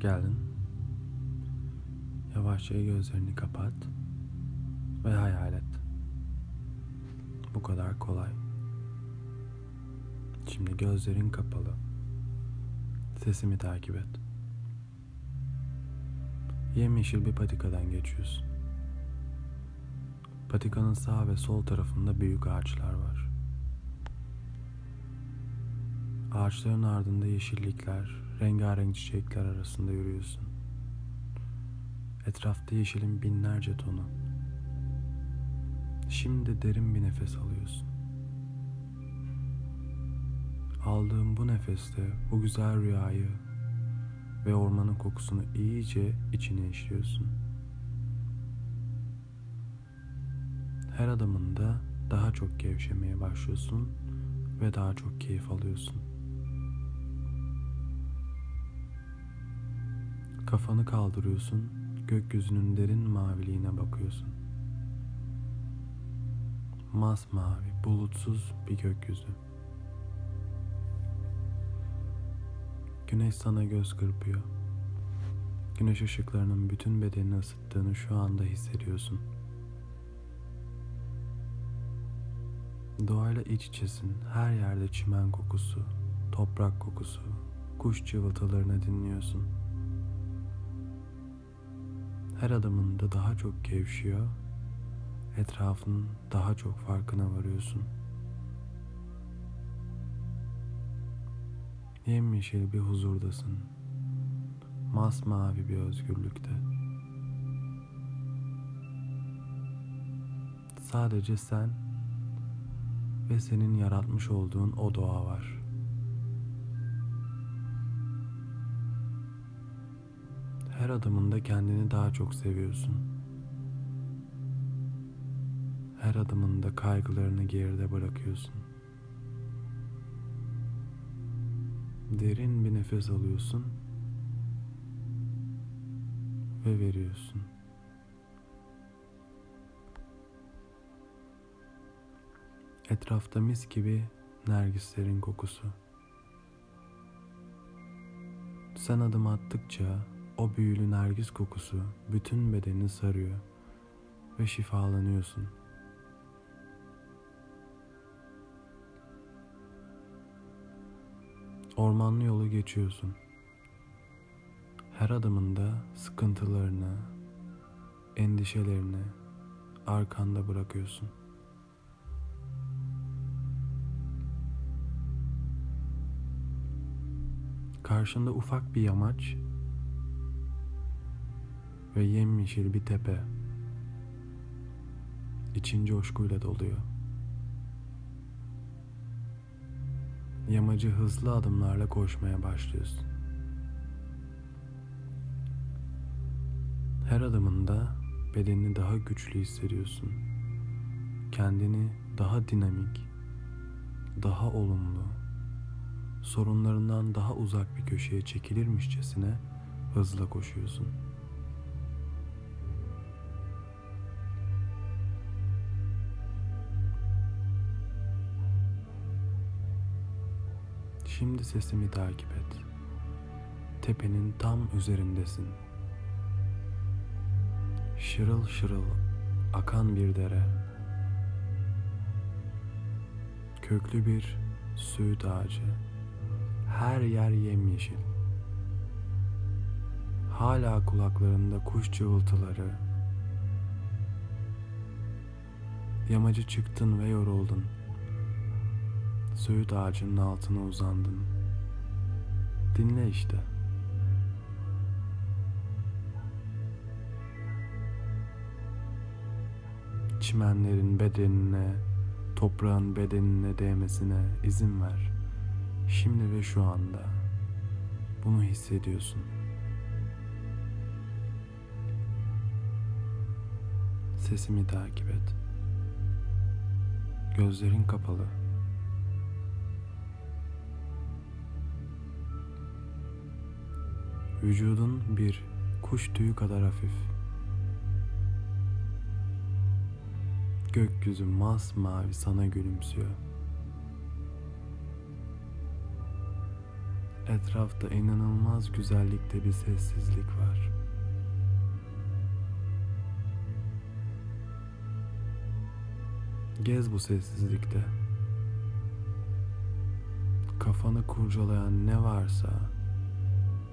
Geldin. Yavaşça gözlerini kapat ve hayal et. Bu kadar kolay. Şimdi gözlerin kapalı. Sesimi takip et. Yemyeşil bir patikadan geçiyorsun. Patikanın sağ ve sol tarafında büyük ağaçlar var. Ağaçların ardında yeşillikler, rengarenk çiçekler arasında yürüyorsun. Etrafta yeşilin binlerce tonu. Şimdi derin bir nefes alıyorsun. Aldığın bu nefeste bu güzel rüyayı ve ormanın kokusunu iyice içine işliyorsun. Her adımında daha çok gevşemeye başlıyorsun ve daha çok keyif alıyorsun. Kafanı kaldırıyorsun, gökyüzünün derin maviliğine bakıyorsun. Masmavi, bulutsuz bir gökyüzü. Güneş sana göz kırpıyor. Güneş ışıklarının bütün bedenini ısıttığını şu anda hissediyorsun. Doğayla iç içesin. Her yerde çimen kokusu, toprak kokusu, kuş cıvıltılarını dinliyorsun. Her adımında daha çok gevşiyor, etrafının daha çok farkına varıyorsun. Yemyeşil bir huzurdasın. Masmavi bir özgürlükte. Sadece sen ve senin yaratmış olduğun o doğa var. Her adımında kendini daha çok seviyorsun. Her adımında kaygılarını geride bırakıyorsun. Derin bir nefes alıyorsun ve veriyorsun. Etrafta mis gibi nergislerin kokusu. Sen adım attıkça o büyülü nergis kokusu bütün bedenini sarıyor ve şifalanıyorsun. Ormanlı yolu geçiyorsun. Her adımında sıkıntılarını, endişelerini arkanda bırakıyorsun. Karşında ufak bir yamaç ve yemyeşil bir tepe. İçin coşkuyla doluyor. Yamacı hızlı adımlarla koşmaya başlıyorsun. Her adımında bedenini daha güçlü hissediyorsun. Kendini daha dinamik, daha olumlu, sorunlarından daha uzak bir köşeye çekilirmişçesine hızla koşuyorsun. Şimdi sesimi takip et. Tepenin tam üzerindesin. Şırıl şırıl akan bir dere. Köklü bir söğüt ağacı. Her yer yemyeşil. Hala kulaklarında kuş cıvıltıları. Yamacı çıktın ve yoruldun. Söğüt ağacının altına uzandın. Dinle işte. Çimenlerin bedenine, toprağın bedenine değmesine izin ver. Şimdi ve şu anda bunu hissediyorsun. Sesimi takip et. Gözlerin kapalı. Vücudun bir kuş tüyü kadar hafif. Gökyüzü masmavi sana gülümsüyor. Etrafta inanılmaz güzellikte bir sessizlik var. Gez bu sessizlikte. Kafanı kurcalayan ne varsa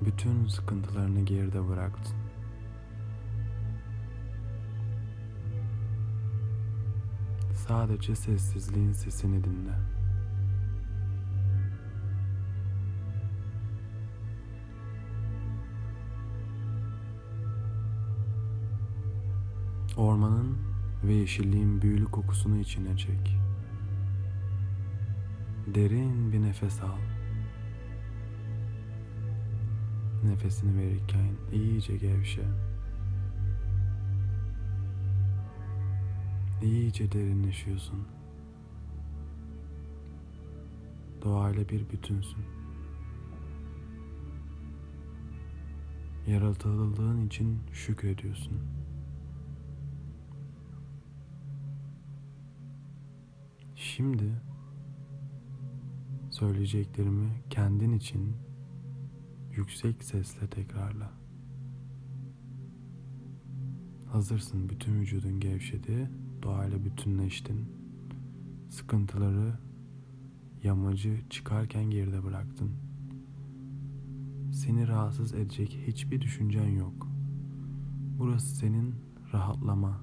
bütün sıkıntılarını geride bıraktın. Sadece sessizliğin sesini dinle. Ormanın ve yeşilliğin büyülü kokusunu içine çek. Derin bir nefes al. Nefesini verirken iyice gevşe. İyice derinleşiyorsun. Doğayla bir bütünsün. Yaratıldığın için şükrediyorsun. Şimdi söyleyeceklerimi kendin için yüksek sesle tekrarla. Hazırsın bütün vücudun gevşedi, doğayla bütünleştin. Sıkıntıları, yamacı çıkarken geride bıraktın. Seni rahatsız edecek hiçbir düşüncen yok. Burası senin rahatlama,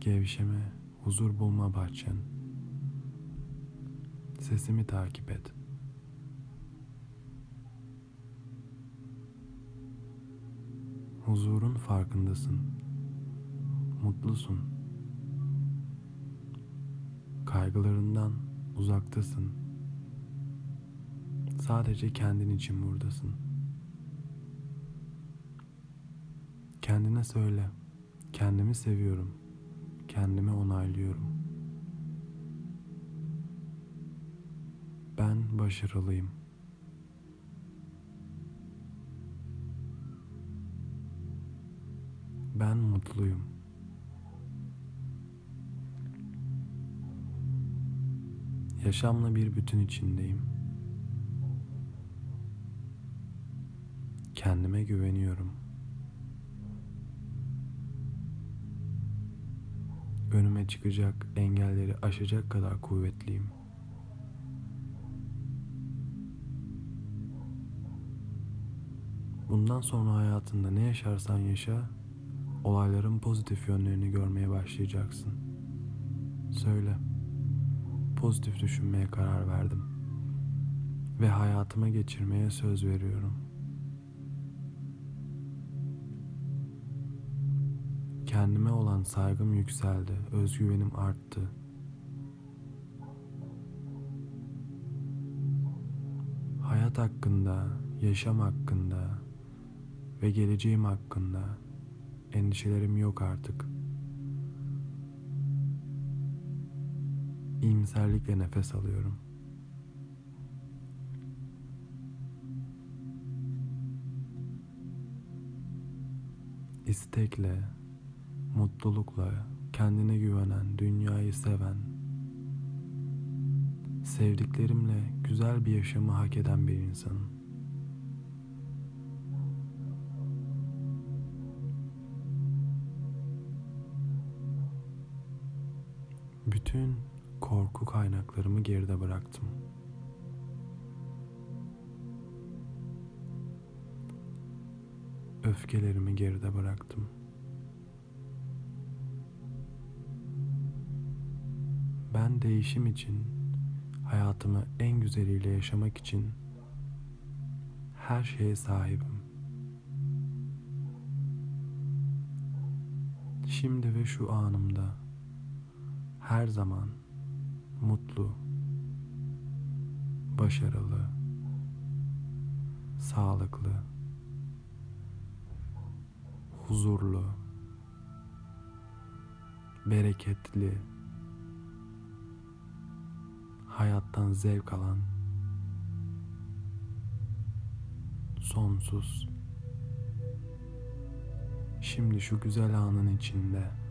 gevşeme, huzur bulma bahçen. Sesimi takip et. Huzurun farkındasın. Mutlusun. Kaygılarından uzaktasın. Sadece kendin için buradasın. Kendine söyle. Kendimi seviyorum. Kendimi onaylıyorum. Ben başarılıyım. Ben mutluyum. Yaşamla bir bütün içindeyim. Kendime güveniyorum. Önüme çıkacak engelleri aşacak kadar kuvvetliyim. Bundan sonra hayatında ne yaşarsan yaşa, olayların pozitif yönlerini görmeye başlayacaksın. Söyle. Pozitif düşünmeye karar verdim ve hayatıma geçirmeye söz veriyorum. Kendime olan saygım yükseldi, özgüvenim arttı. Hayat hakkında, yaşam hakkında ve geleceğim hakkında endişelerim yok artık. İyimserlikle nefes alıyorum. İstekle, mutlulukla, kendine güvenen, dünyayı seven, sevdiklerimle güzel bir yaşamı hak eden bir insanım. Bütün korku kaynaklarımı geride bıraktım. Öfkelerimi geride bıraktım. Ben değişim için, hayatımı en güzeliyle yaşamak için her şeye sahibim. Şimdi ve şu anımda her zaman mutlu, başarılı, sağlıklı, huzurlu, bereketli, hayattan zevk alan, sonsuz. Şimdi şu güzel anın içinde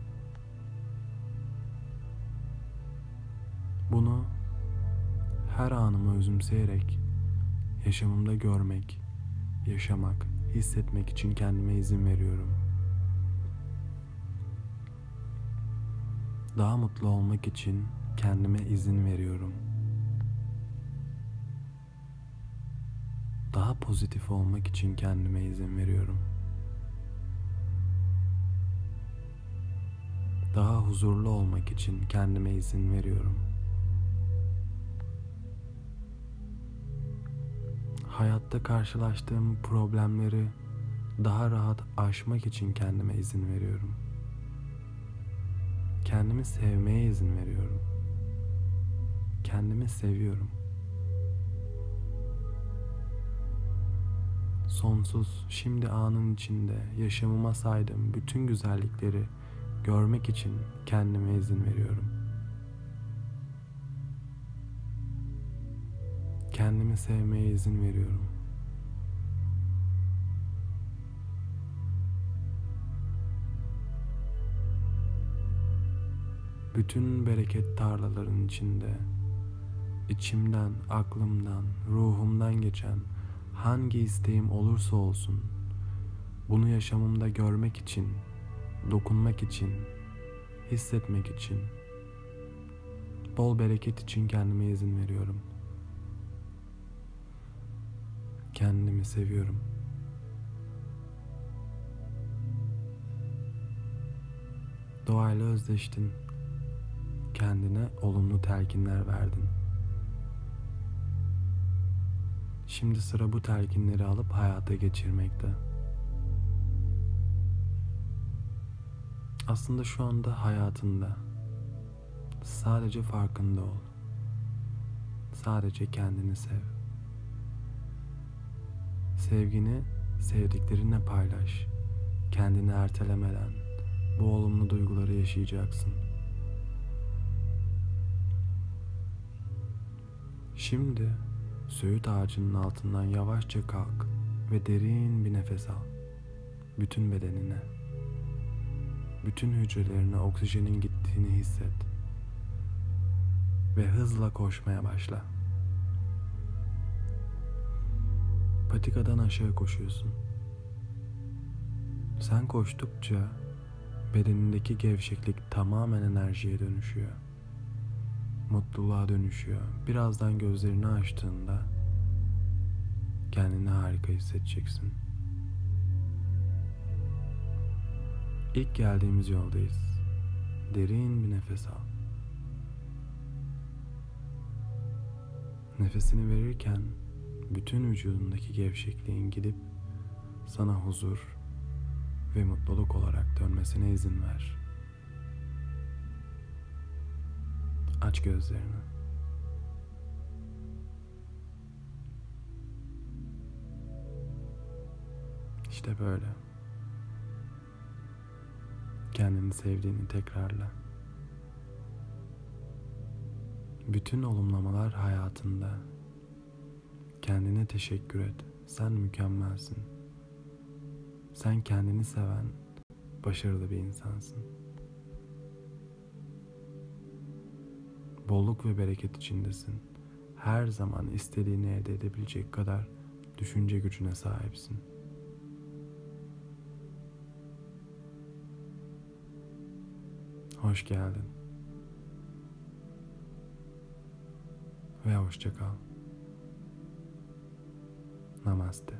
Bunu her anımı özümseyerek Yaşamımda görmek, yaşamak, hissetmek için kendime izin veriyorum. Daha mutlu olmak için kendime izin veriyorum. Daha pozitif olmak için kendime izin veriyorum. Daha huzurlu olmak için kendime izin veriyorum. Hayatta karşılaştığım problemleri daha rahat aşmak için kendime izin veriyorum. Kendimi sevmeye izin veriyorum. Kendimi seviyorum. Sonsuz, şimdi anın içinde yaşamıma saydığım bütün güzellikleri görmek için kendime izin veriyorum. Kendimi sevmeye izin veriyorum. Bütün bereket tarlaların içinde içimden, aklımdan, ruhumdan geçen hangi isteğim olursa olsun bunu yaşamımda görmek için, dokunmak için, hissetmek için, bol bereket için kendime izin veriyorum. Kendimi seviyorum. Doğayla özleştin. Kendine olumlu telkinler verdin. Şimdi sıra bu telkinleri alıp hayata geçirmekte. Aslında şu anda hayatında sadece farkında ol. Sadece kendini sev. Sevgini sevdiklerinle paylaş. Kendini ertelemeden bu olumlu duyguları yaşayacaksın. Şimdi söğüt ağacının altından yavaşça kalk ve derin bir nefes al. Bütün bedenine. Bütün hücrelerine oksijenin gittiğini hisset. Ve hızla koşmaya başla. Patikadan aşağı koşuyorsun. Sen koştukça bedenindeki gevşeklik tamamen enerjiye dönüşüyor. Mutluluğa dönüşüyor. Birazdan gözlerini açtığında kendini harika hissedeceksin. İlk geldiğimiz yoldayız. Derin bir nefes al. Nefesini verirken bütün vücudundaki gevşekliğin gidip sana huzur ve mutluluk olarak dönmesine izin ver. Aç gözlerini. İşte böyle. Kendini sevdiğini tekrarla. Bütün olumlamalar hayatında. Kendine teşekkür et. Sen mükemmelsin. Sen kendini seven, başarılı bir insansın. Bolluk ve bereket içindesin. Her zaman istediğini elde edebilecek kadar düşünce gücüne sahipsin. Hoş geldin. Ve hoşça kal. Namaste.